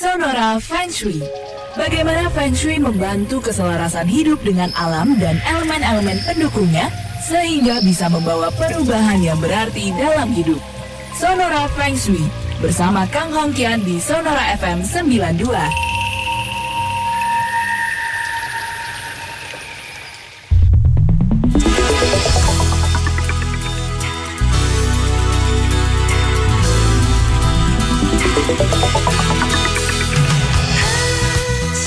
Sonora Feng Shui. Bagaimana Feng Shui membantu keselarasan hidup dengan alam dan elemen-elemen pendukungnya sehingga bisa membawa perubahan yang berarti dalam hidup. Sonora Feng Shui bersama Kang Hongkian di Sonora FM 92.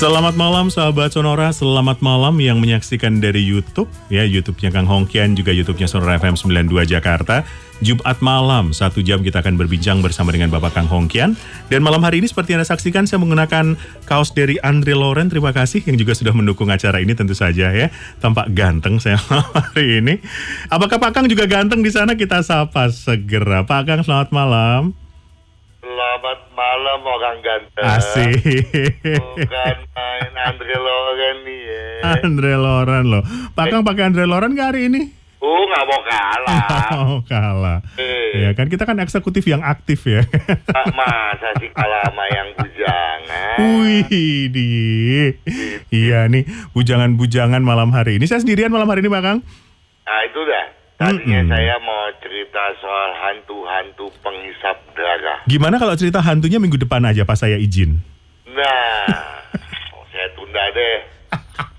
Selamat malam sahabat Sonora, selamat malam yang menyaksikan dari YouTube. Ya YouTube-nya Kang Hongkian juga YouTube-nya Sonora FM 92 Jakarta. Jumat malam satu jam kita akan berbincang bersama dengan Bapak Kang Hongkian dan malam hari ini seperti yang Anda saksikan saya menggunakan kaos dari Andre Loren. Terima kasih yang juga sudah mendukung acara ini tentu saja ya. Tampak ganteng saya malam hari ini. Apakah Pak Kang juga ganteng di sana? Kita sapa segera. Pak Kang selamat malam. Selamat malam orang ganteng. Asik. Bukan main Andre Loren nih ya. Andre Loren loh. Pak Kang pakai Andre Loren nggak hari ini? Oh nggak mau kalah. Oh kalah. Eh. Ya kan kita kan eksekutif yang aktif ya. Tak masa sih kalah sama yang bujangan. Wih, di. Iya nih, bujangan-bujangan malam hari ini. Saya sendirian malam hari ini, Pak Kang. Nah itu dah. Tadinya Mm-mm. saya mau cerita soal hantu-hantu penghisap darah. Gimana kalau cerita hantunya minggu depan aja pas saya izin? Nah, oh, saya tunda deh.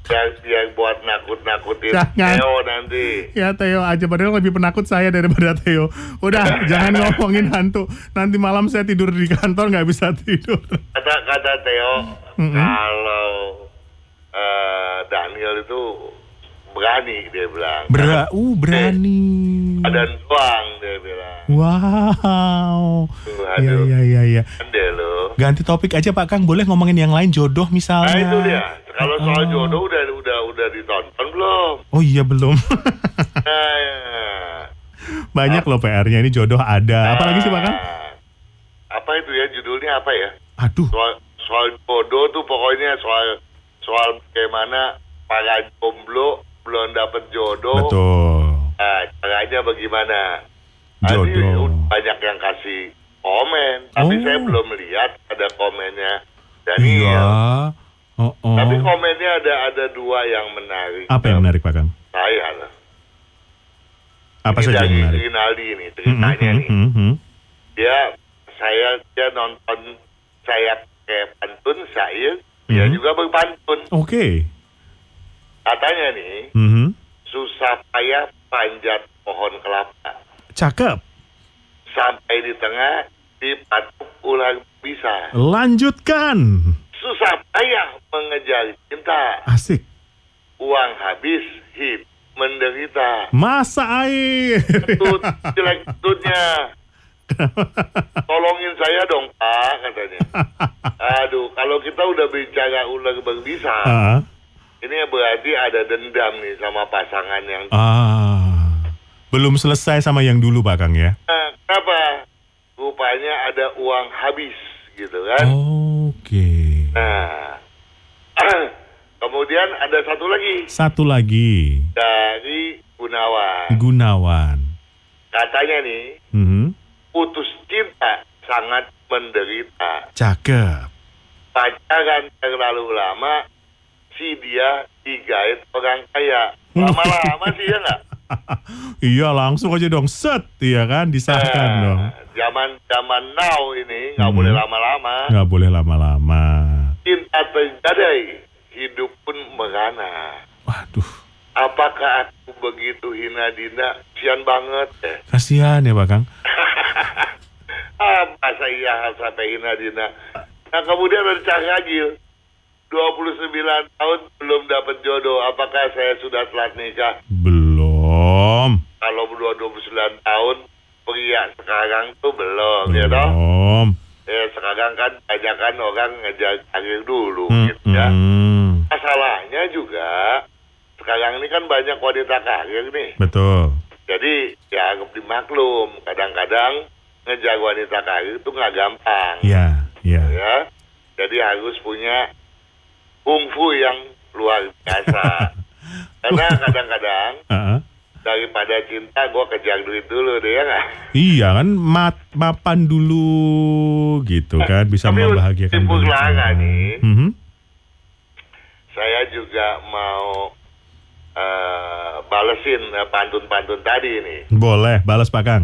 Yang, yang buat nakut-nakutin Jangan. Theo nanti. Ya Theo aja, padahal lebih penakut saya daripada Theo. Udah, jangan ngomongin hantu. Nanti malam saya tidur di kantor nggak bisa tidur. Kata-kata Theo, Mm-mm. kalau eh, Daniel itu berani dia bilang. Bera, uh berani. Ada doang dia bilang. Wow. Tuh, Iya aduh. iya iya iya. Ganti topik aja Pak Kang, boleh ngomongin yang lain jodoh Nah misalnya. itu dia. Kalau soal Oh. jodoh udah udah udah ditonton belum? Oh iya belum. Nah, ya. Banyak loh PR-nya ini jodoh ada. Apalagi sih Pak Kang? Nah, Apa itu ya judulnya apa ya? Aduh. Soal soal jodoh tuh pokoknya soal soal bagaimana para jomblo belum dapat jodoh. Betul. Nah, caranya bagaimana? Tadi Jodoh. banyak yang kasih komen, tapi Oh. saya belum lihat ada komennya dari Iya. Oh, oh. Tapi komennya ada ada dua yang menarik. Apa yang menarik Pak Kang? Saya lah. Apa ini saja yang menarik? Rinaldi ini Hmm, ceritanya hmm, nih. hmm, hmm. Dia saya dia nonton saya kayak pantun saya dia Mhm. juga berpantun. Oke. Katanya nih Mhm. susah payah panjat pohon kelapa Cakep. sampai di tengah dipatuk ular bisa. Lanjutkan. Susah payah mengejar cinta Asik. uang habis hidup menderita. Masa air. Tut, jelek. Tolongin saya dong Pak katanya. Aduh, kalau kita udah bicara ular berbisa, Ah. Ini berarti ada dendam nih sama pasangan yang. Ah. Belum selesai sama yang dulu Pak Kang ya. Nah, kenapa? Rupanya ada uang habis gitu kan. Oke. Nah, kemudian ada satu lagi Satu lagi. dari Gunawan. Gunawan. Katanya nih, Mhm. putus cinta sangat menderita. Cakep. pacaran terlalu lama si dia digait orang kaya lama-lama sih ya nggak iya langsung aja dong set iya kan disahkan dong. Nah, zaman zaman now ini nggak Mhm. boleh lama-lama Nggak boleh lama-lama. cinta terjadi hidup pun merana Waduh, apakah aku begitu hina dina sian banget eh. kasihan ya Pak Kang. ah masa iya sampai hina dina nah kemudian ada Cahyagil 29 tahun belum dapat jodoh apakah saya sudah telat nikah Belum. kalau berdua 29 tahun pria sekarang tuh belum ya toh Belum. ya sekarang kan banyak kan orang ngejar karir dulu Hmm, gitu ya hmm. masalahnya juga sekarang ini kan banyak wanita karir nih Betul. jadi ya dimaklum kadang-kadang ngejar wanita karir itu nggak gampang Ya, ya. ya jadi harus punya kungfu yang luar biasa karena kadang-kadang ah. daripada cinta gue kejar duit dulu deh ya nggak? Iya kan mat mapan dulu gitu kan bisa Tapi membahagiakan orang. nih. Mhm. Saya juga mau eh, balesin eh, pantun-pantun tadi ini. Boleh balas Pak Kang.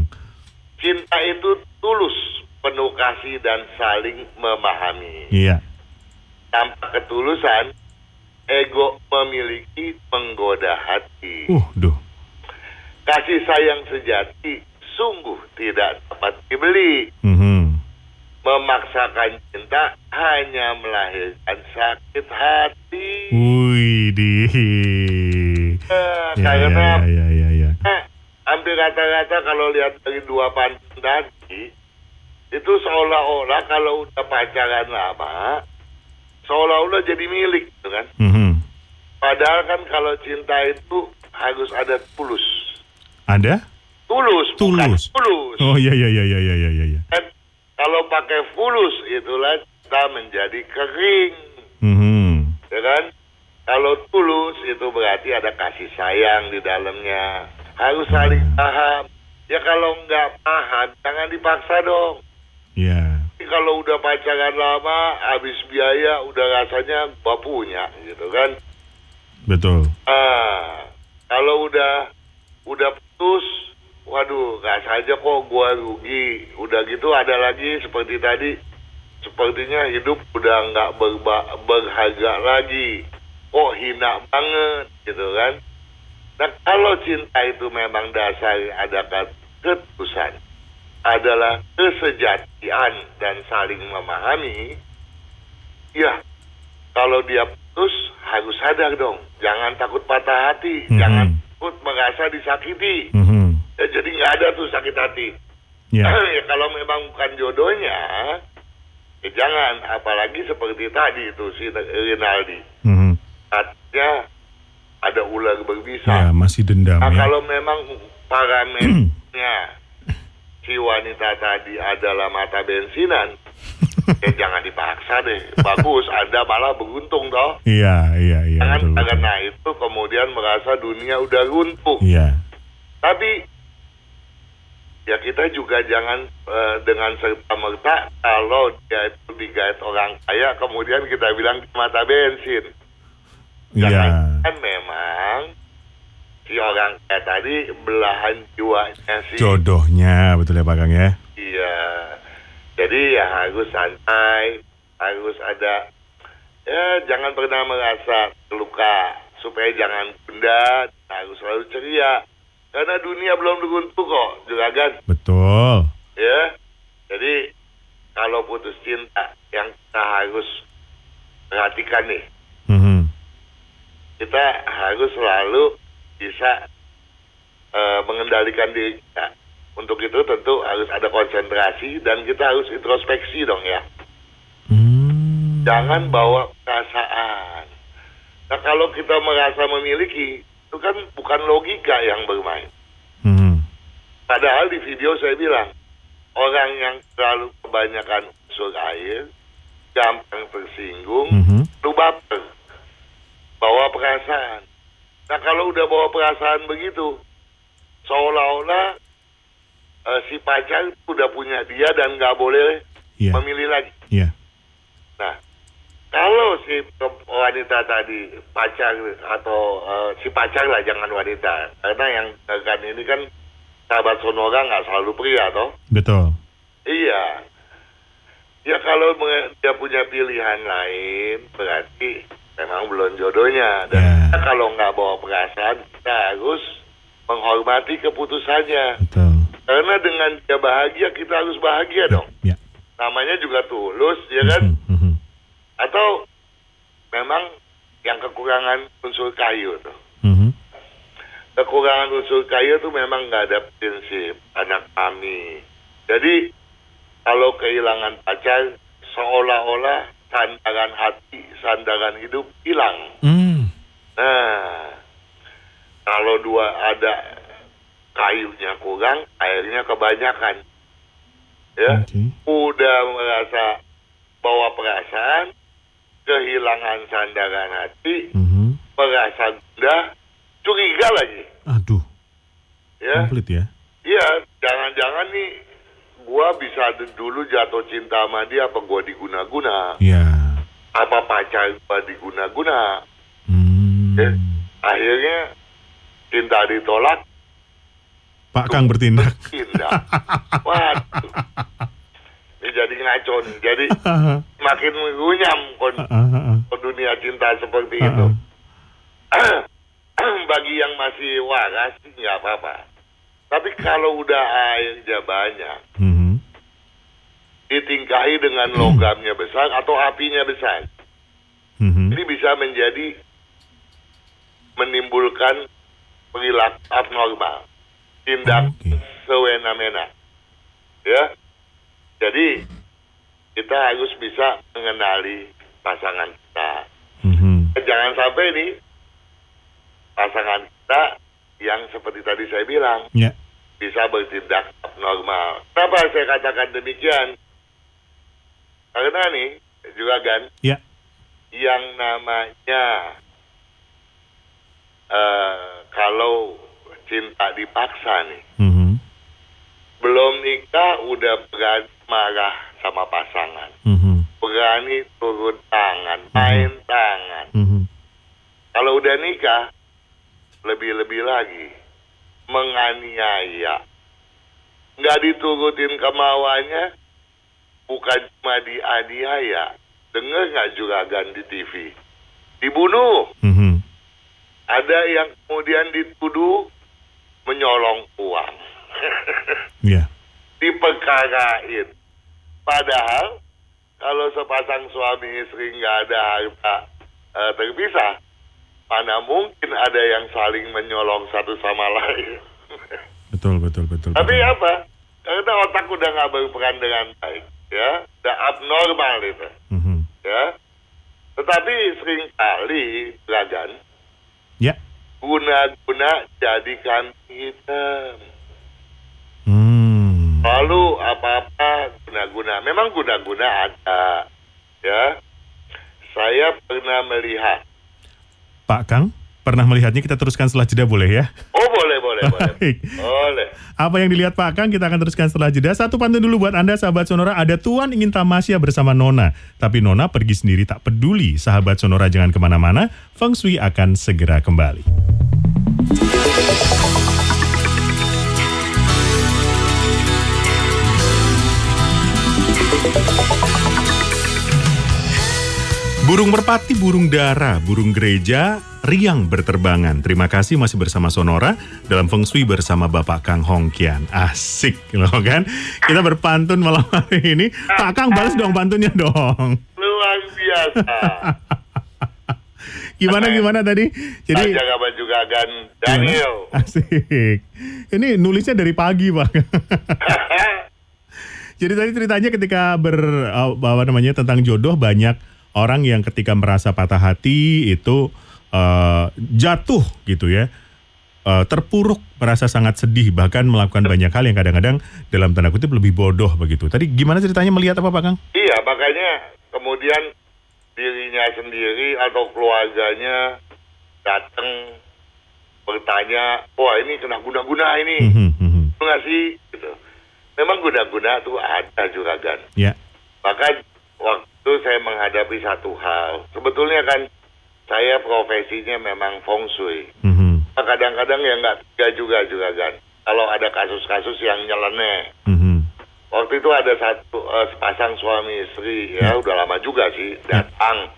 Cinta itu tulus, penuh kasih dan saling memahami. Iya. Tanpa ketulusan, ego memiliki menggoda hati. Uh, duh. Kasih sayang sejati sungguh tidak dapat dibeli. Mhm. Memaksakan cinta hanya melahirkan sakit hati. Wih, di. Eh, Ya, karena ya, ya, ya, ya. eh, hampir rata-rata kalau lihat dari dua pantun tadi, itu seolah-olah kalau udah pacaran lama, seolah-olah jadi milik, gitu kan? Mhm. Padahal kan kalau cinta itu harus ada tulus. Ada? Tulus, Tulus. tulus. Oh iya iya iya iya iya iya. Kan kalau pakai fulus itulah kita menjadi kering, Mhm. ya kan? Kalau tulus itu berarti ada kasih sayang di dalamnya. Harus saling paham. Ya kalau nggak paham, jangan dipaksa dong. Iya. Tapi kalau udah pacaran lama, habis biaya, udah rasanya gua punya, gitu kan? Betul. Ah, kalau udah udah putus, waduh, nggak saja kok gua rugi. Udah gitu ada lagi seperti tadi, sepertinya hidup udah nggak berba- berharga lagi. Oh hina banget, gitu kan? Nah kalau cinta itu memang dasar ada ketulusan, adalah kesejatian dan saling memahami, ya kalau dia putus harus sadar dong, jangan takut patah hati, Mhm. jangan takut merasa disakiti. Mhm. Ya, jadi nggak ada tuh sakit hati. Ya. ya kalau memang bukan jodohnya, ya jangan. Apalagi seperti tadi itu si Rinaldi, Mhm. artinya ada ular berbisa. Ya, masih dendam Nah, ya. kalau memang parameternya si wanita tadi adalah mata bensinan, ya jangan dipaksa deh. Bagus, Anda malah beruntung toh. Iya, iya, iya. Jangan betul, betul. karena itu kemudian merasa dunia udah runtuh. Iya. Tapi ya kita juga jangan eh, dengan serta merta kalau dia itu digait orang kaya kemudian kita bilang mata bensin. Iya. Jangan kan memang si orang kaya tadi belahan jiwanya sih. Jodohnya, betul ya Pak Kang ya. Iya. Jadi ya harus santai, harus ada ya jangan pernah merasa terluka supaya jangan bunda harus selalu ceria karena dunia belum runtuh kok juragan Betul. ya jadi kalau putus cinta yang kita harus perhatikan nih Mhm. kita harus selalu bisa eh, mengendalikan diri kita untuk itu tentu harus ada konsentrasi dan kita harus introspeksi dong ya Hmm. jangan bawa perasaan. Nah kalau kita merasa memiliki, itu kan bukan logika yang bermain. Mhm. Padahal di video saya bilang, orang yang terlalu kebanyakan unsur air, gampang tersinggung, Mhm. lu baper, bawa perasaan. Nah kalau udah bawa perasaan begitu, seolah-olah eh, si pacar udah punya dia dan nggak boleh Iya. memilih lagi. Iya. Nah, kalau si wanita tadi pacar atau eh, si pacar lah jangan wanita, karena yang kan ini kan sahabat sonora nggak selalu pria toh. Betul. Iya. Ya kalau dia punya pilihan lain berarti memang belum jodohnya. Dan kita kalau nggak bawa perasaan kita harus menghormati keputusannya. Betul. Karena dengan dia bahagia kita harus bahagia dong. Ya. Namanya juga tulus, ya kan? Mhm. Mhm. atau memang yang kekurangan unsur kayu tuh. Mhm. Kekurangan unsur kayu tuh memang nggak ada prinsip anak kami. Jadi kalau kehilangan pacar seolah-olah sandaran hati, sandaran hidup hilang. Hmm. Nah, kalau dua ada kayunya kurang, airnya kebanyakan. Ya, Oke. udah merasa bawa perasaan, kehilangan sandaran hati, Mhm. merasa gundah, curiga lagi. Aduh. ya. Komplit ya. Iya, jangan-jangan nih gua bisa dulu jatuh cinta sama dia apa gua diguna-guna, Iya. apa pacar gua diguna-guna. Hmm. Ya. Akhirnya cinta ditolak, Pak Kang bertindak. pindah. Waduh. Jadi ngaco nih. Jadi makin mengunyam kon dunia cinta seperti itu. Bagi yang masih waras sih nggak apa-apa. Tapi kalau udah airnya banyak, Mhm. ditingkahi dengan logamnya besar atau apinya besar, Mhm. ini bisa menjadi menimbulkan perilaku abnormal, tindak Oke. sewena-mena. Ya, jadi kita harus bisa mengenali pasangan kita. Mhm. Jangan sampai nih pasangan kita yang seperti tadi saya bilang Ya. bisa bertindak abnormal. Kenapa saya katakan demikian? Karena nih juga kan Ya. yang namanya eh, kalau cinta dipaksa nih, Mhm. belum nikah udah berani marah sama pasangan, Mhm. berani turun tangan, main tangan. Mhm. Kalau udah nikah, lebih-lebih lagi menganiaya. Nggak diturutin kemauannya, bukan cuma dianiaya. Dengar nggak juragan di TV? Dibunuh. Mhm. Ada yang kemudian dituduh menyolong uang. Ya. Diperkarain. Padahal kalau sepasang suami istri nggak ada harta eh, terpisah, mana mungkin ada yang saling menyolong satu sama lain. Betul, betul, betul. Tapi betul. apa? Karena otak udah nggak berperan dengan baik, ya, udah abnormal itu, Mhm. ya. Tetapi sering kali, Dragan, Ya. guna-guna jadi kambing hitam. Hmm. Lalu apa-apa guna-guna. Memang guna-guna ada, ya. Saya pernah melihat. Pak Kang, pernah melihatnya kita teruskan setelah jeda boleh ya? Oh boleh, boleh, boleh. Baik. Boleh. Apa yang dilihat Pak Kang kita akan teruskan setelah jeda. Satu pantun dulu buat Anda sahabat Sonora. Ada Tuan ingin tamasya bersama Nona. Tapi Nona pergi sendiri tak peduli. Sahabat Sonora jangan ke mana-mana. Feng Shui akan segera kembali. Burung merpati, burung dara, burung gereja, riang berterbangan. Terima kasih masih bersama Sonora dalam Feng Shui bersama Bapak Kang Hongkian. Asik loh kan. Kita berpantun malam hari ini. Pak Kang balas dong pantunnya dong. Luar biasa. Gimana gimana tadi? Jadi jaga juga gan Daniel. Asik. Ini nulisnya dari pagi, Pak. Jadi tadi ceritanya ketika ber uh, apa namanya tentang jodoh banyak orang yang ketika merasa patah hati itu uh, jatuh gitu ya. Uh, terpuruk, merasa sangat sedih, bahkan melakukan banyak hal yang kadang-kadang dalam tanda kutip lebih bodoh begitu. Tadi gimana ceritanya melihat apa Pak Kang? Iya, makanya kemudian dirinya sendiri atau keluarganya datang bertanya, wah ini kena guna-guna ini, Mhm, mhm. itu nggak sih? Gitu. Memang guna-guna tuh ada juragan. Ya. Bahkan waktu saya menghadapi satu hal, sebetulnya kan saya profesinya memang feng shui. Mhm, Kadang-kadang ya nggak tiga juga juragan. Kalau ada kasus-kasus yang nyeleneh, mhm. Waktu itu ada satu eh, sepasang suami istri ya udah lama juga sih datang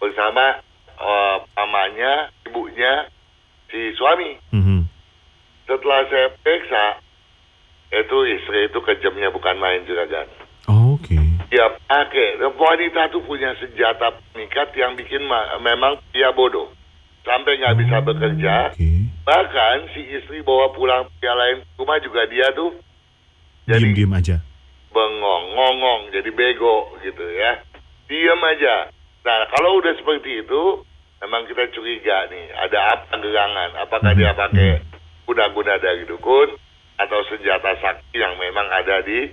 bersama eh, pamannya, ibunya si suami. Mhm. Setelah saya periksa itu istri itu kejamnya bukan main juragan. Oh, Oke. Dia pakai wanita tuh punya senjata penikat yang bikin ma- memang dia bodoh sampai nggak bisa bekerja. Oke. Bahkan si istri bawa pulang pria lain ke rumah juga dia tuh jadi Diem-diem aja. bengong, ngongong, jadi bego gitu ya. Diam aja. Nah, kalau udah seperti itu, memang kita curiga nih, ada apa gerangan? Apakah dia pakai guna-guna dari dukun atau senjata sakti yang memang ada di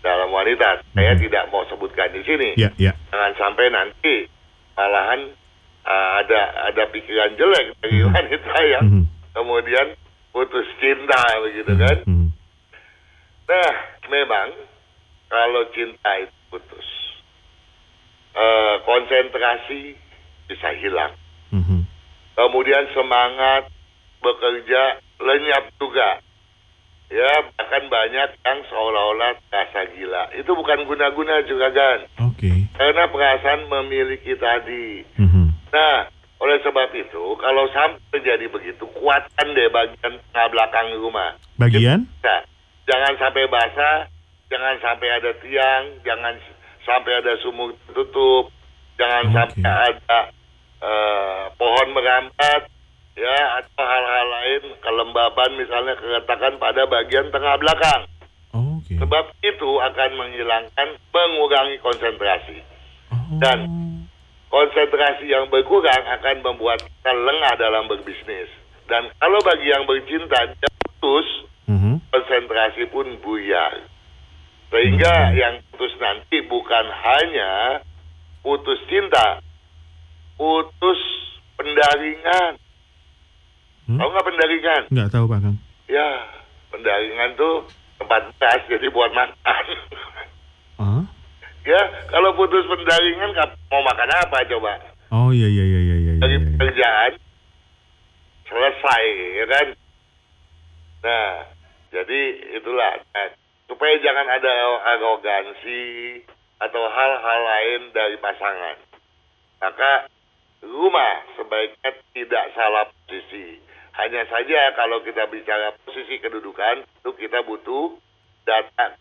dalam wanita? Saya tidak mau sebutkan di sini. Ya, ya. Jangan sampai nanti malahan uh, ada ada pikiran jelek dari Mhm. wanita yang Mhm. kemudian putus cinta begitu kan. Hmm. Nah, memang kalau cinta itu putus, eh, konsentrasi bisa hilang. Mhm. Kemudian semangat bekerja lenyap juga. Ya, bahkan banyak yang seolah-olah rasa gila. Itu bukan guna-guna juga kan. Oke. Karena perasaan memiliki tadi. Mhm. Nah, oleh sebab itu, kalau sampai terjadi begitu, kuatkan deh bagian tengah belakang rumah. Bagian? Nah, jangan sampai basah, jangan sampai ada tiang, jangan sampai ada sumur tertutup, jangan Oke. sampai ada eh, pohon merambat, ya atau hal-hal lain kelembaban misalnya keretakan pada bagian tengah belakang. Oke. Sebab itu akan menghilangkan, mengurangi konsentrasi. Oh. dan- Konsentrasi yang berkurang akan membuat kita lengah dalam berbisnis. Dan kalau bagi yang bercinta, dia putus, Mhm. konsentrasi pun buyar. Sehingga Hmm. yang putus nanti bukan hanya putus cinta, putus pendaringan. Hmm? Tahu nggak pendaringan? Nggak tahu Pak Kang. Ya, pendaringan tuh tempat beras jadi buat makan. Ah? ya, kalau putus pendaringan mau makan apa coba? Oh iya iya iya iya iya. iya, Dari iya. pekerjaan selesai, ya kan? Nah, jadi itulah. Nah, supaya jangan ada arogansi atau hal-hal lain dari pasangan. Maka rumah sebaiknya tidak salah posisi. Hanya saja kalau kita bicara posisi kedudukan, itu kita butuh data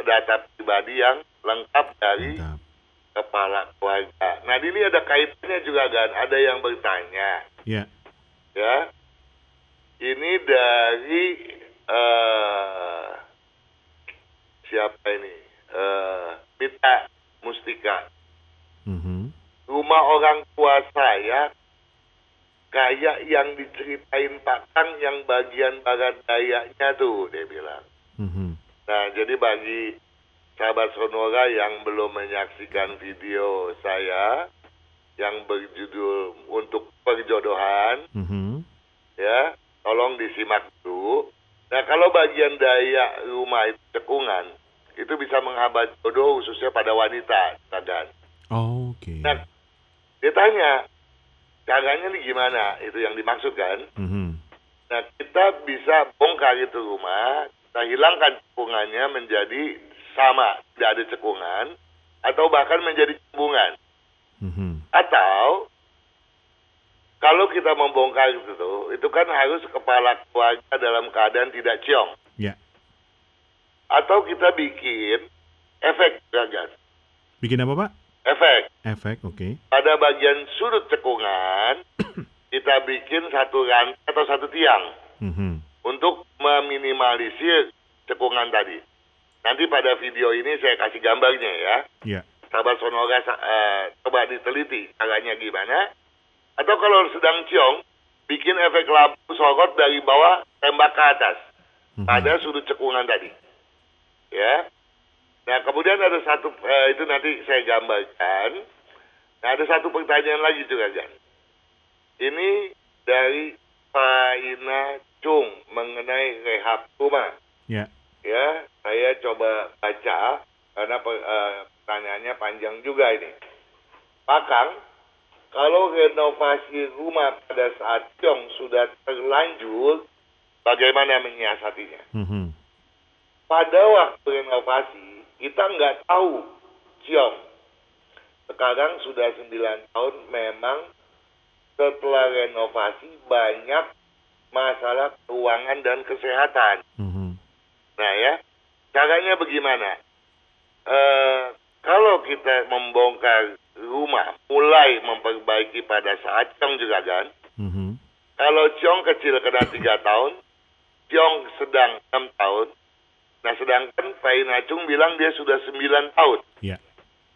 data pribadi yang lengkap dari Mantap. kepala keluarga. Nah, ini ada kaitannya juga kan. Ada yang bertanya, Ya. ya. Ini dari eh siapa ini? Eh Mita Mustika. Mhm. Rumah orang tua saya kayak yang diceritain Pak Kang yang bagian barat dayanya tuh, dia bilang. Mhm. Nah, jadi bagi sahabat Sonora yang belum menyaksikan video saya yang berjudul untuk perjodohan, Mhm. ya, tolong disimak dulu. Nah, kalau bagian daya rumah itu cekungan, itu bisa menghambat jodoh khususnya pada wanita, Tadan. Oke. Nah, dia tanya, caranya nih gimana? Itu yang dimaksud kan? Mhm. Nah, kita bisa bongkar itu rumah, kita hilangkan cekungannya menjadi sama, tidak ada cekungan, atau bahkan menjadi cembungan. Mhm. Atau, kalau kita membongkar itu, itu kan harus kepala keluarga dalam keadaan tidak ciong. Ya. Atau kita bikin efek gagas. Bikin apa Pak? Efek. Efek. Oke. Pada bagian sudut cekungan, kita bikin satu rantai atau satu tiang. Mhm. untuk meminimalisir cekungan tadi. Nanti pada video ini saya kasih gambarnya ya. Ya. Sahabat Sonora eh, coba diteliti caranya gimana. Atau kalau sedang ciong, bikin efek lampu sorot dari bawah tembak ke atas Mhm. pada sudut cekungan tadi. Ya. Nah, kemudian ada satu eh, itu nanti saya gambarkan. Nah, ada satu pertanyaan lagi juga, Gan. Ini dari Pak Ina Chung mengenai rehab rumah. Ya. Ya, saya coba baca karena per- eh, pertanyaannya panjang juga ini. Pak Kang, kalau renovasi rumah pada saat Ciong sudah terlanjur, bagaimana menyiasatinya? Mhm. Pada waktu renovasi, kita nggak tahu Ciong. Sekarang sudah 9 tahun memang setelah renovasi banyak masalah keuangan dan kesehatan. Mhm. Nah ya, caranya bagaimana? Eh, kalau kita membongkar rumah, mulai memperbaiki pada saat Ciong juga kan. Mhm. Kalau Ciong kecil kena 3 tahun, Ciong sedang 6 tahun. Nah sedangkan Fai Nacung bilang dia sudah 9 tahun. Ya.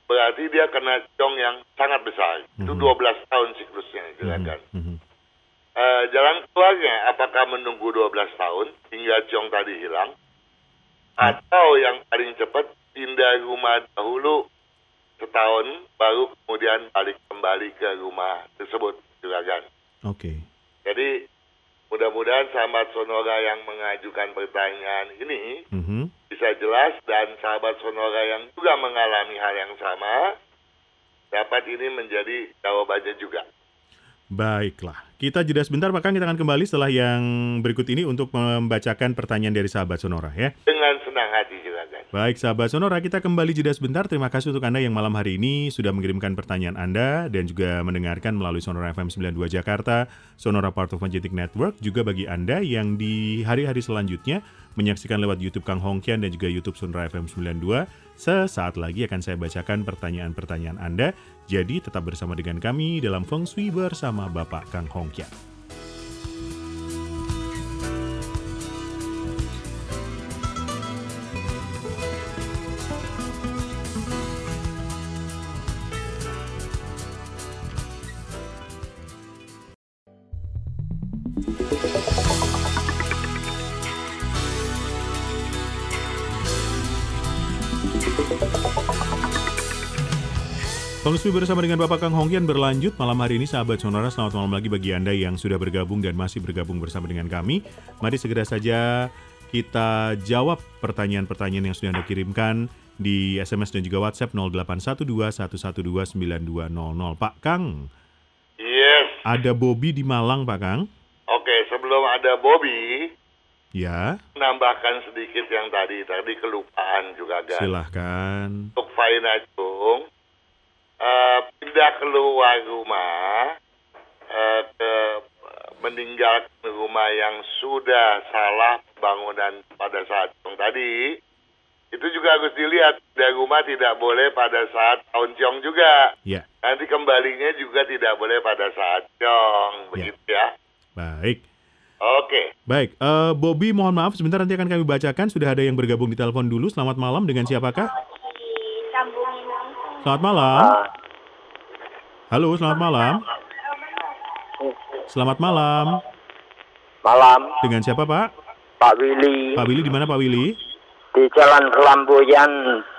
Berarti dia kena Ciong yang sangat besar. Itu Mhm. 12 tahun siklusnya silakan. Mhm. Eh, jalan keluarnya apakah menunggu 12 tahun hingga Ciong tadi hilang atau yang paling cepat pindah rumah dahulu setahun baru kemudian balik kembali ke rumah tersebut juragan. Oke. Jadi mudah-mudahan sahabat Sonora yang mengajukan pertanyaan ini Mhm. bisa jelas dan sahabat Sonora yang juga mengalami hal yang sama dapat ini menjadi jawabannya juga. Baiklah, kita jeda sebentar Pak Kang, kita akan kembali setelah yang berikut ini untuk membacakan pertanyaan dari sahabat Sonora ya. Dengan senang hati. Baik sahabat Sonora, kita kembali jeda sebentar. Terima kasih untuk Anda yang malam hari ini sudah mengirimkan pertanyaan Anda dan juga mendengarkan melalui Sonora FM 92 Jakarta, Sonora Part of Majestic Network. Juga bagi Anda yang di hari-hari selanjutnya menyaksikan lewat YouTube Kang Hongkian dan juga YouTube Sonora FM 92. Sesaat lagi akan saya bacakan pertanyaan-pertanyaan Anda. Jadi tetap bersama dengan kami dalam Feng Shui bersama Bapak Kang Hongkian. Shui bersama dengan Bapak Kang Hongkian berlanjut malam hari ini sahabat Sonora selamat malam lagi bagi Anda yang sudah bergabung dan masih bergabung bersama dengan kami. Mari segera saja kita jawab pertanyaan-pertanyaan yang sudah Anda kirimkan di SMS dan juga WhatsApp 081211292200. Pak Kang, Yes. ada Bobby di Malang Pak Kang? Oke, sebelum ada Bobby, Ya, menambahkan sedikit yang tadi, tadi kelupaan juga kan. silahkan. Untuk Faina Jung, eh, pindah keluar rumah, eh, ke meninggalkan rumah yang sudah salah bangunan pada saat yang tadi, itu juga harus dilihat. Dari rumah tidak boleh pada saat tahun ciong juga. Ya, Nanti kembalinya juga tidak boleh pada saat ciong, begitu ya. baik. Oke. Baik, eh, Bobby mohon maaf sebentar nanti akan kami bacakan. Sudah ada yang bergabung di telepon dulu. Selamat malam dengan siapakah? Selamat malam. Halo, selamat malam. Selamat malam. Malam, Dengan siapa, Pak? Pak Willy Pak Willy di mana, Pak Willy? di Jalan Kelamboyan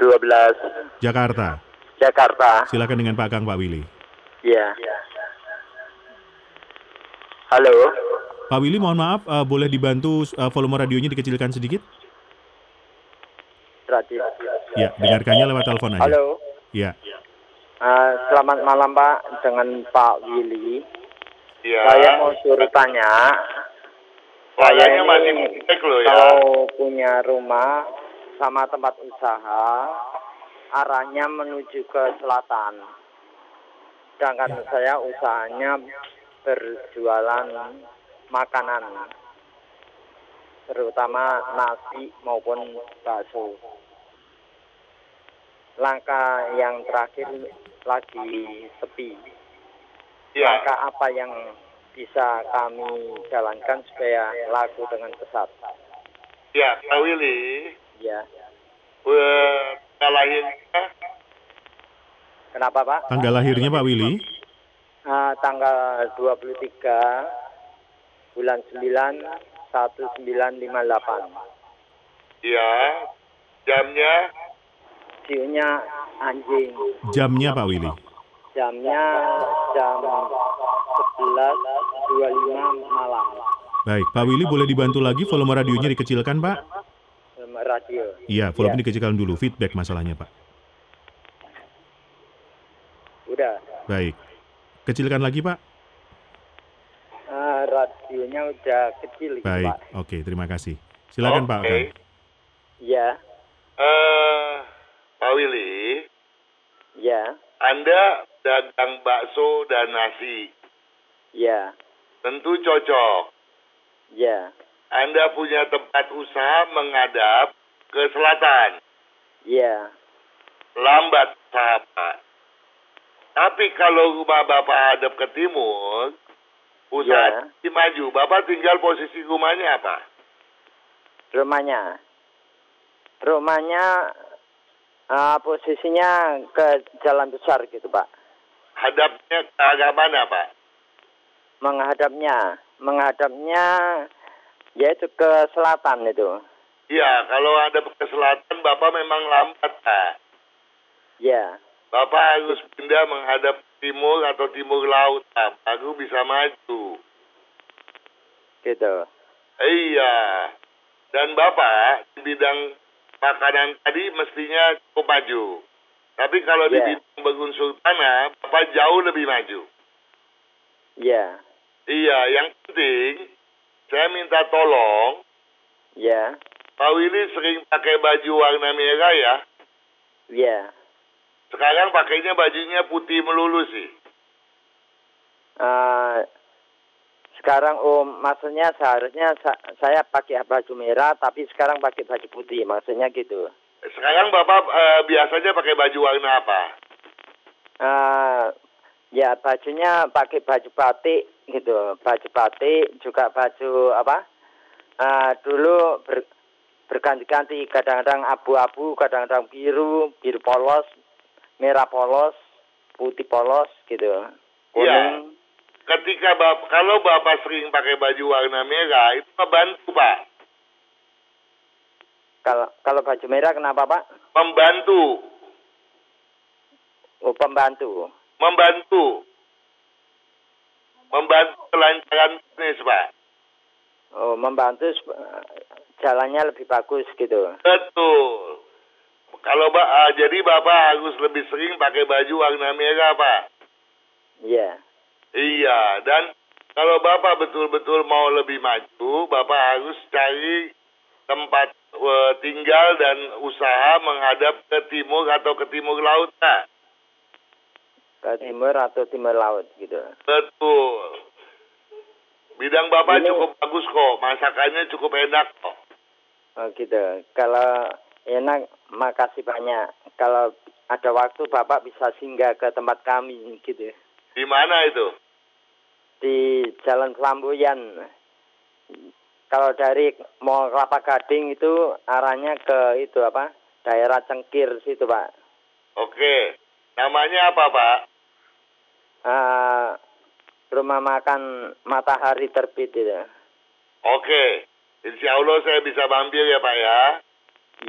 12, Jakarta. Jakarta. Silakan dengan Pak Kang, Pak Willy. Ya. Halo, Pak Willy, mohon maaf, eh, boleh dibantu eh, volume radionya dikecilkan sedikit? radio. Ya, dengarkannya lewat telepon aja. Halo, Ya, Eh, selamat malam Pak dengan Pak Willy. Ya. Saya mau suruh tanya, saya Layarnya masih ini baik loh ya. mau punya rumah sama tempat usaha, arahnya menuju ke selatan. Sedangkan saya usahanya berjualan makanan, terutama nasi maupun bakso. Langkah yang terakhir lagi sepi. Ya. Langkah apa yang bisa kami jalankan supaya laku dengan pesat? Ya, Pak Willy, Ya. tanggal lahirnya Kenapa Pak? tanggal lahirnya Pak Willy? Ah, tanggal 23 bulan 9 1958. ya, jamnya Siunya anjing. Jamnya Pak Willy? Jamnya jam 11.25 malam. Baik, Pak Willy boleh dibantu lagi volume radionya dikecilkan, Pak? Radio. Iya, volume Iya. dikecilkan dulu. Feedback masalahnya, Pak. Udah. Baik. Kecilkan lagi, Pak? Ah, radionya udah kecil gitu, Baik, Pak. oke, terima kasih. Silakan Pak. Oke. Kang. Ya, eh Pak Willy, ya, Anda dagang bakso dan nasi. ya, Tentu cocok. ya, Anda punya tempat usaha menghadap ke selatan. ya, Lambat, sahabat. Tapi kalau rumah Bapak hadap ke timur, usaha Ya. maju. Bapak tinggal posisi rumahnya apa? rumahnya. Rumahnya ah, posisinya ke jalan besar gitu, Pak. Hadapnya ke arah mana, Pak? Menghadapnya, menghadapnya yaitu ke selatan itu. Iya, kalau ada ke selatan, Bapak memang lambat, Pak. Ya, Bapak harus pindah menghadap timur atau timur laut, Pak. Baru bisa maju. gitu. Iya. Dan Bapak di bidang makanan tadi mestinya cukup maju. Tapi kalau di Iya. bidang berunsur tanah, Bapak jauh lebih maju. Ya, Iya, yang penting saya minta tolong ya, Pak Willy sering pakai baju warna merah ya. ya. Sekarang pakainya bajunya putih melulu sih. Eh, sekarang oh maksudnya seharusnya sa- saya pakai baju merah tapi sekarang pakai baju putih maksudnya gitu. Sekarang Bapak eh, biasanya pakai baju warna apa? Eh, ya bajunya pakai baju batik gitu, baju batik juga baju apa? Eh, dulu ber- berganti-ganti kadang-kadang abu-abu, kadang-kadang biru, biru polos, merah polos, putih polos gitu. Kuning. Ketika Bapak, kalau Bapak sering pakai baju warna merah, itu membantu Pak. Kalau kalau baju merah kenapa Pak? Membantu. Oh pembantu. Membantu. Membantu kelancaran bisnis Pak. Oh membantu jalannya lebih bagus gitu. Betul. Kalau Ba- ah, jadi Bapak harus lebih sering pakai baju warna merah Pak. Iya. Iya, dan kalau Bapak betul-betul mau lebih maju, Bapak harus cari tempat eh, tinggal dan usaha menghadap ke timur atau ke timur laut, Pak. Ke timur atau timur laut gitu. Betul. Bidang Bapak Ini- cukup bagus kok, masakannya cukup enak kok. Oh gitu. Kalau enak makasih banyak. Kalau ada waktu Bapak bisa singgah ke tempat kami gitu. Di mana itu? Di Jalan Flamboyan. Kalau dari Mall Kelapa Gading itu arahnya ke itu apa? Daerah Cengkir situ, Pak. Oke. Namanya apa, Pak? Ah, rumah makan Matahari Terbit itu. Oke. Insya Allah saya bisa mampir ya, Pak ya.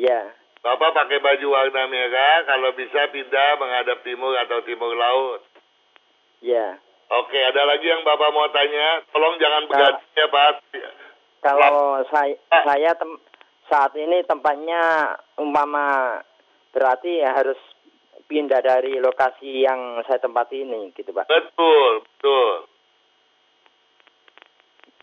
Iya. Bapak pakai baju warna merah, kalau bisa pindah menghadap timur atau timur laut. Iya. Oke, ada lagi yang Bapak mau tanya? Tolong jangan begadang ya, Pak. Kalau saya saya tem- saat ini tempatnya umpama berarti ya harus pindah dari lokasi yang saya tempati ini gitu Pak. Betul, betul.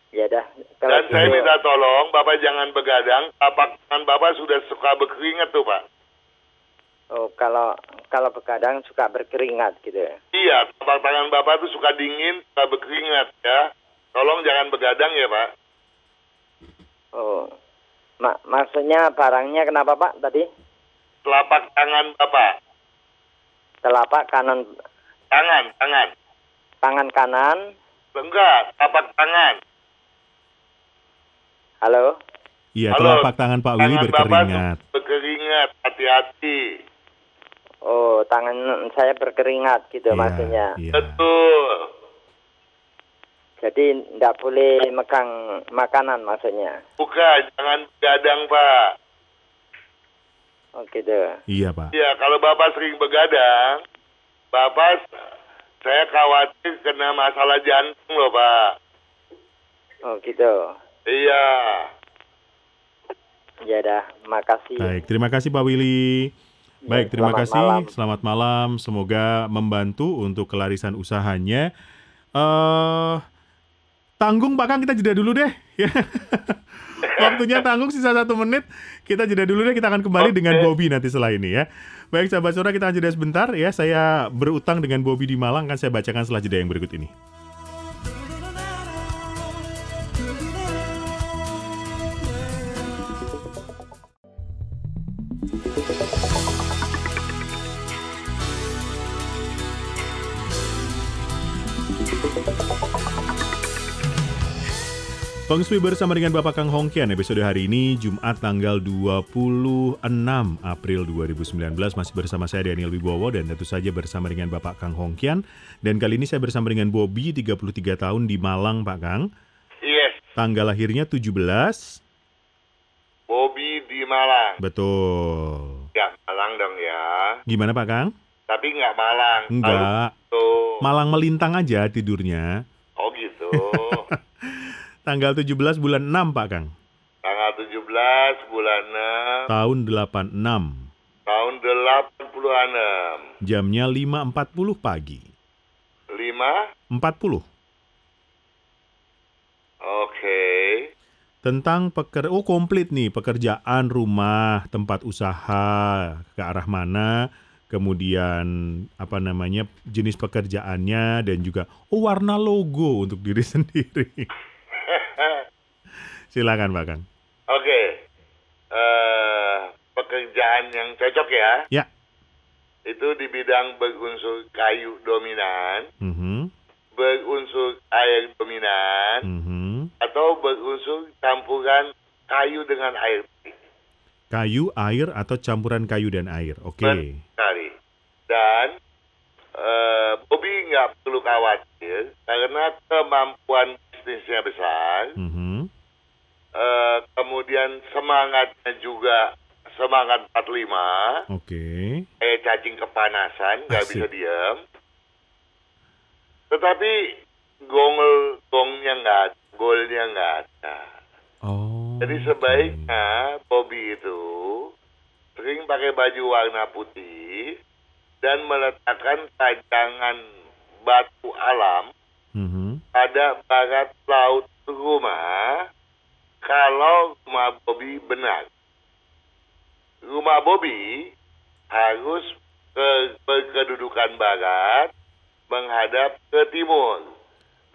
Ya dah. Kalau Dan saya gitu- minta tolong, Bapak jangan begadang. Tangan Bapak sudah suka berkeringat tuh, Pak. Oh kalau kalau begadang suka berkeringat gitu. Iya, tapak tangan Bapak tuh suka dingin, suka berkeringat ya. Tolong jangan begadang ya, Pak. Oh. Mak maksudnya barangnya kenapa Pak tadi? Telapak tangan Bapak. Telapak kanan Tangan, tangan. tangan kanan. Enggak, tapak tangan. Halo. Iya, Halo, telapak tangan Pak Willy Tangan Bapak berkeringat. tuh berkeringat, hati-hati. Oh, tangan saya berkeringat gitu Iya, maksudnya. Iya. Betul. Jadi tidak boleh megang makanan maksudnya. Bukan, jangan begadang, Pak. Oh gitu. Iya, Pak. Ya, kalau Bapak sering begadang, Bapak saya khawatir kena masalah jantung loh, Pak. Oh gitu. Iya. Ya dah, makasih. Baik, terima kasih Pak Willy. Baik, terima selamat kasih. malam. Selamat malam. Semoga membantu untuk kelarisan usahanya. Eh tanggung Pak Kang kita jeda dulu deh. Ya. Waktunya tanggung sisa satu menit. Kita jeda dulu deh. Kita akan kembali Oke. dengan Bobby nanti setelah ini ya. Baik sahabat Sora kita jeda sebentar ya. Saya berutang dengan Bobby di Malang kan saya bacakan setelah jeda yang berikut ini. Feng Shui bersama dengan Bapak Kang Hongkian episode hari ini Jumat tanggal 26 April 2019 masih bersama saya Daniel Wibowo dan tentu saja bersama dengan Bapak Kang Hongkian dan kali ini saya bersama dengan Bobby 33 tahun di Malang Pak Kang Yes, tanggal lahirnya 17 Bobby di Malang. betul Ya, Malang dong ya. gimana Pak Kang? Tapi nggak Malang. Enggak Tuh. Malang melintang aja tidurnya Oh gitu. Tanggal 17 bulan 6 Pak Kang. Tanggal 17 bulan 6 Tahun 86. tahun 86. Jamnya 5.40 pagi. 5 40. Oke. Tentang peker oh komplit nih pekerjaan rumah, tempat usaha ke arah mana, kemudian apa namanya jenis pekerjaannya dan juga oh warna logo untuk diri sendiri. Silakan Pak Kang. Oke. Eh, pekerjaan yang cocok ya. Ya. Itu di bidang berunsur kayu dominan, Mhm. berunsur air dominan, Mhm. atau berunsur campuran kayu dengan air. Kayu, air atau campuran kayu dan air. Oke. Sekali. Dan eh, Bobby nggak perlu khawatir karena kemampuan bisnisnya besar. Mhm. Eh, kemudian semangatnya juga semangat 45 Oke. kayak cacing kepanasan nggak bisa diam tetapi gongel gongnya nggak golnya nggak ada Oh. jadi sebaiknya Bobby itu sering pakai baju warna putih dan meletakkan tajangan batu alam Mhm. pada barat laut rumah kalau rumah Bobby benar. Rumah Bobby harus ke berkedudukan barat menghadap ke timur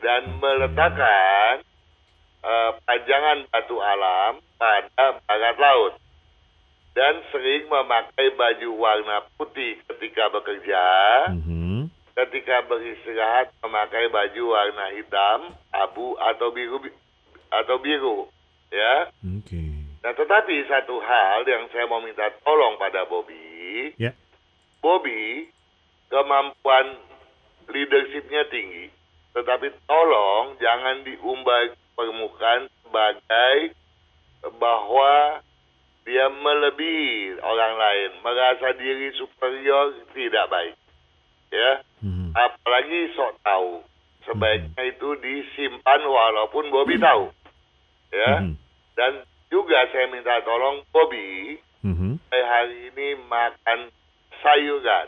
dan meletakkan eh, pajangan batu alam pada barat laut dan sering memakai baju warna putih ketika bekerja Mhm. Ketika beristirahat memakai baju warna hitam, abu atau biru atau biru, ya. Oke. Nah, tetapi satu hal yang saya mau minta tolong pada Bobby, Ya. Bobby kemampuan leadershipnya tinggi, tetapi tolong jangan diumbar permukaan sebagai bahwa dia melebihi orang lain, merasa diri superior tidak baik, ya Mhm. apalagi sok tahu. Sebaiknya itu disimpan walaupun Bobby tahu. Ya. Mhm. Dan juga saya minta tolong Bobby supaya hari ini makan sayuran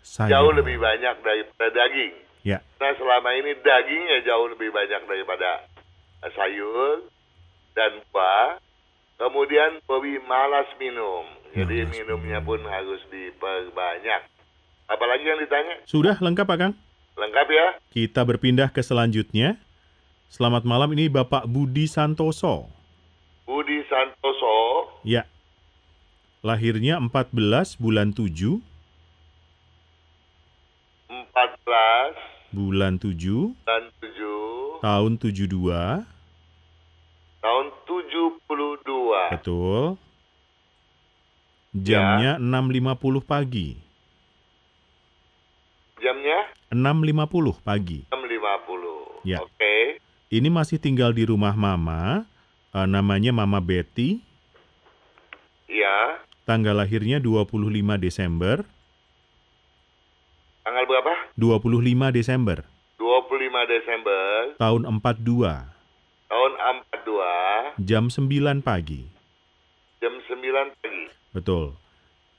Saya. jauh lebih banyak daripada daging. Ya. Nah selama ini dagingnya jauh lebih banyak daripada sayur dan buah. Kemudian Bobby malas minum. Jadi Malas minumnya minum. pun harus diperbanyak. Apalagi yang ditanya? Sudah lengkap Pak Kang? Lengkap ya? Kita berpindah ke selanjutnya. Selamat malam ini Bapak Budi Santoso. Budi Santoso, Ya. Lahirnya 14 bulan 7, 14 bulan 7, dan 7 tahun 72. tahun 72. Betul. Jamnya 6.50 pagi. Jamnya 6.50 pagi. 6.50. Ya. Oke. Ini masih tinggal di rumah Mama. eh, namanya Mama Betty. Iya. Tanggal lahirnya 25 Desember. Tanggal berapa? 25 Desember 25 Desember tahun 42. tahun 42 Jam 9 pagi. jam 9 pagi. Betul.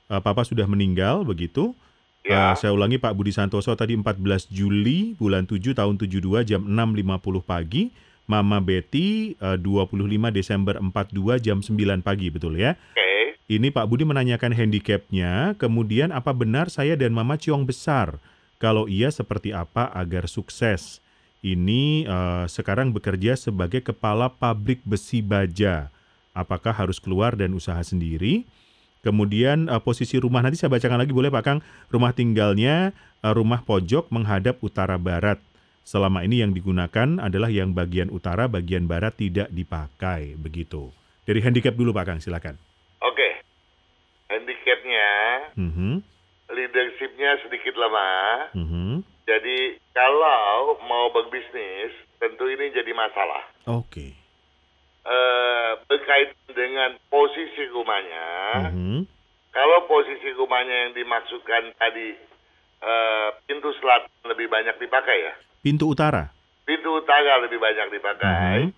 Eh, Papa sudah meninggal begitu. Ya. Eh, saya ulangi Pak Budi Santoso tadi 14 Juli bulan 7 tahun 72 jam 6.50 pagi. Mama Betty eh, 25 Desember 42 jam 9 pagi betul ya. Oke. Ini Pak Budi menanyakan handicapnya, kemudian apa benar saya dan Mama Ciong besar? Kalau iya seperti apa agar sukses? Ini eh, sekarang bekerja sebagai kepala pabrik besi baja. Apakah harus keluar dan usaha sendiri? Kemudian eh, posisi rumah nanti saya bacakan lagi boleh Pak Kang? Rumah tinggalnya eh, rumah pojok menghadap utara barat. Selama ini yang digunakan adalah yang bagian utara, bagian barat tidak dipakai begitu. Dari handicap dulu Pak Kang, silakan. Oke. Handicapnya, Mhm. leadershipnya sedikit lemah. Mhm. Jadi kalau mau berbisnis, tentu ini jadi masalah. Oke. Eh, berkaitan dengan posisi rumahnya, Mhm. kalau posisi rumahnya yang dimaksudkan tadi eh, pintu selatan lebih banyak dipakai ya, Pintu utara. pintu utara lebih banyak dipakai. Mhm.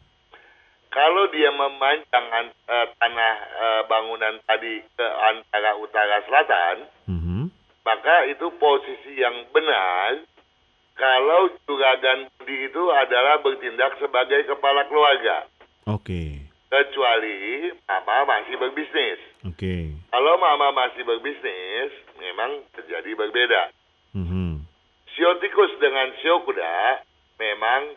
kalau dia memanjang an- eh, tanah eh, bangunan tadi ke antara utara selatan, Mhm. maka itu posisi yang benar kalau juragan budi itu adalah bertindak sebagai kepala keluarga. Oke. Kecuali mama masih berbisnis. Oke. Kalau mama masih berbisnis, memang terjadi berbeda. Mhm. Sio tikus dengan sio kuda memang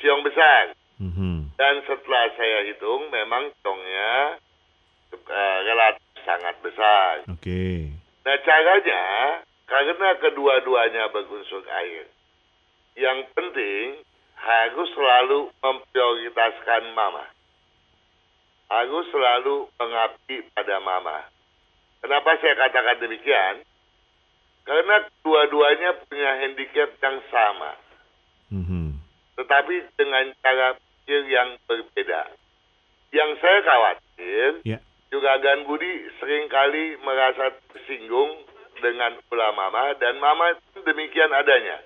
siong besar. Mhm. Dan setelah saya hitung, memang siongnya eh, relatif sangat besar. Oke. Nah caranya, karena kedua-duanya berunsur air. Yang penting harus selalu memprioritaskan mama. Harus selalu mengabdi pada mama. Kenapa saya katakan demikian? Karena kedua-duanya punya handicap yang sama. Mhm. Tetapi dengan cara pikir yang berbeda. Yang saya khawatir, Ya. juga Gan Budi sering kali merasa tersinggung dengan ulah mama dan mama demikian adanya.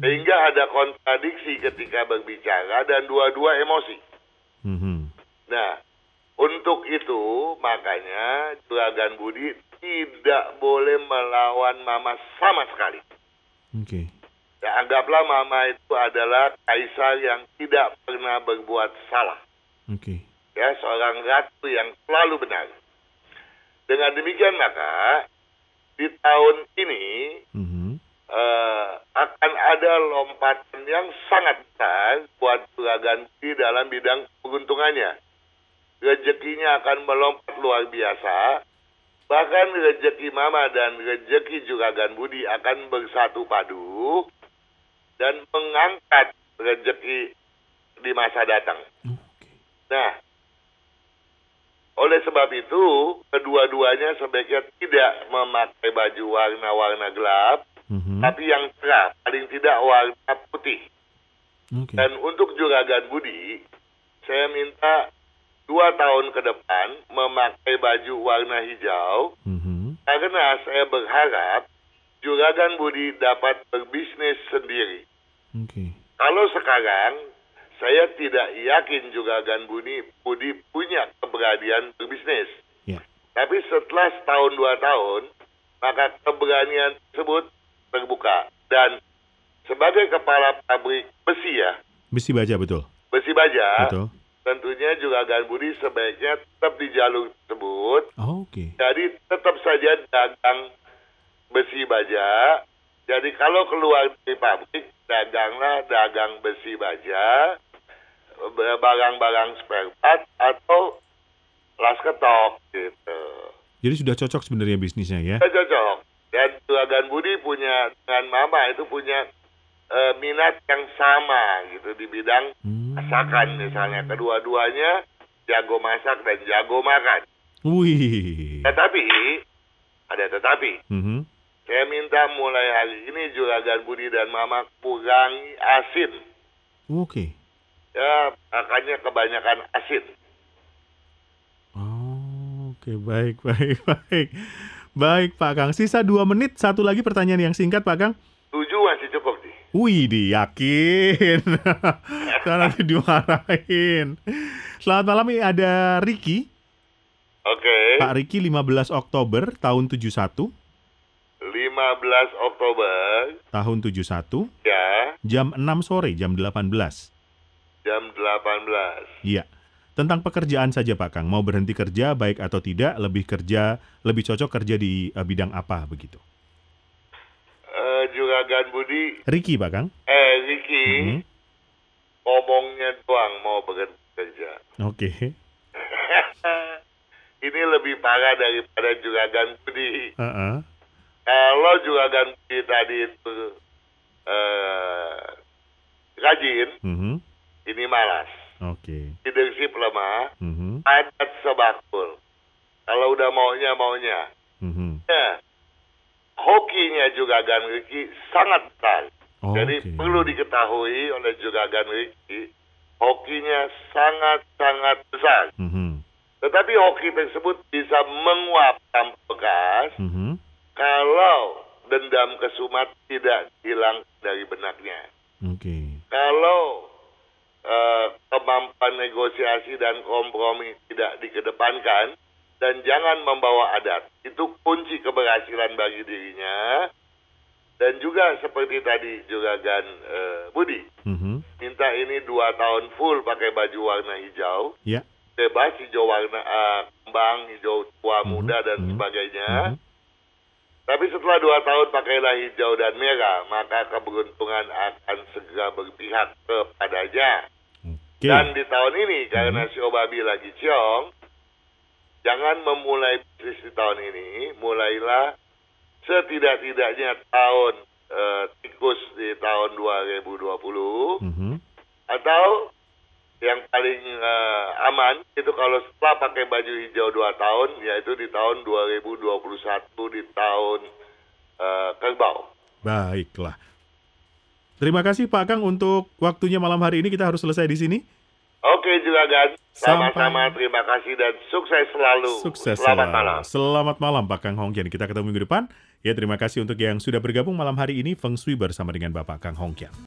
Hmm. Sehingga ada kontradiksi ketika berbicara dan dua-dua emosi. Mhm. Nah, untuk itu makanya Juragan Budi tidak boleh melawan mama sama sekali. Oke. Ya, anggaplah mama itu adalah kaisar yang tidak pernah berbuat salah. Oke. Ya, seorang ratu yang selalu benar. Dengan demikian maka di tahun ini Mhm. Eh, akan ada lompatan yang sangat besar buat Juragan Budi dalam bidang keuntungannya. Rezekinya akan melompat luar biasa. Bahkan rezeki Mama dan rezeki Juragan Budi akan bersatu padu dan mengangkat rezeki di masa datang. Nah, oleh sebab itu, kedua-duanya sebaiknya tidak memakai baju warna-warna gelap, Mhm. tapi yang cerah, paling tidak warna putih. Oke. Dan untuk Juragan Budi, saya minta dua tahun ke depan memakai baju warna hijau, Mhm. karena saya berharap Juragan Budi dapat berbisnis sendiri. Oke. Kalau sekarang, saya tidak yakin Juragan Budi, Budi punya keberanian berbisnis. Ya. Tapi setelah setahun dua tahun, maka keberanian tersebut terbuka. Dan sebagai kepala pabrik besi ya, Besi baja betul. besi baja, Betul. tentunya Juragan Budi sebaiknya tetap di jalur tersebut. Oh, Oke. Jadi tetap saja dagang besi baja. Jadi kalau keluar dari pabrik, daganglah dagang besi baja, barang-barang spare part atau las ketok gitu. Jadi sudah cocok sebenarnya bisnisnya ya. Kita cocok. Dan Juragan Budi punya dengan Mama itu punya eh, minat yang sama gitu di bidang Hmm. masakan misalnya. Kedua-duanya jago masak dan jago makan. Wih. Tetapi ada tetapi. Mhm. Saya minta mulai hari ini Juragan Budi dan Mama kurangi asin. Oke. Ya, makanya kebanyakan asin. Oh, Oke, baik, baik, baik. Baik, Pak Kang. Sisa dua menit, satu lagi pertanyaan yang singkat, Pak Kang. Tujuh masih cukup nih. Wih, yakin. Saya nanti dimarahin. Selamat malam, ini ada Ricky. Oke. Pak Ricky 15 Oktober tahun 71. 15 Oktober, Tahun 71. ya, Jam 6 sore, jam 18. jam 18. Iya. Tentang pekerjaan saja Pak Kang. Mau berhenti kerja baik atau tidak, lebih kerja, lebih cocok kerja di eh, bidang apa begitu. Eh, Juragan Budi, Ricky Pak Kang. eh Ricky, Mhm. ngomongnya doang mau berhenti kerja. Oke. Ini lebih parah daripada Juragan Budi. Heeh. Kalau Juragan Budi tadi itu eh, rajin, Mhm. ini malas. Oke. Leadership lemah, Mhm. adat sebakul. Kalau udah maunya, maunya. Mhm. Nah, hokinya Juragan Ricky sangat besar. Oh, Jadi perlu diketahui oleh Juragan Ricky, hokinya sangat-sangat besar. Mhm. Tetapi hoki tersebut bisa menguap tanpa bekas Mhm. kalau dendam kesumat tidak hilang dari benaknya. Oke. Kalau eh, kemampuan negosiasi dan kompromi tidak dikedepankan dan jangan membawa adat. Itu kunci keberhasilan bagi dirinya. Dan juga seperti tadi juga Gan eh, Budi, Mhm. minta ini dua tahun full pakai baju warna hijau, Ya. bebas hijau warna eh, kembang, hijau tua Mhm, muda dan mhm, sebagainya. Mhm. Tapi setelah dua tahun pakailah hijau dan merah, maka keberuntungan akan segera berpihak kepadanya. Oke. Dan di tahun ini karena Sio Babi lagi ciong, jangan memulai bisnis di tahun ini, mulailah setidak-tidaknya tahun eh, tikus di tahun 2020 Mhm. atau yang paling eh, aman itu kalau setelah pakai baju hijau dua tahun yaitu di tahun 2021 di tahun eh, kerbau. Baiklah. Terima kasih Pak Kang untuk waktunya malam hari ini kita harus selesai di sini. Oke juga Gan, Sampai- sama-sama terima kasih dan sukses selalu. Sukses Selamat selalu. malam. Selamat malam Pak Kang Hongkian. Kita ketemu minggu depan. Ya terima kasih untuk yang sudah bergabung malam hari ini Feng Shui bersama dengan Bapak Kang Hongkian.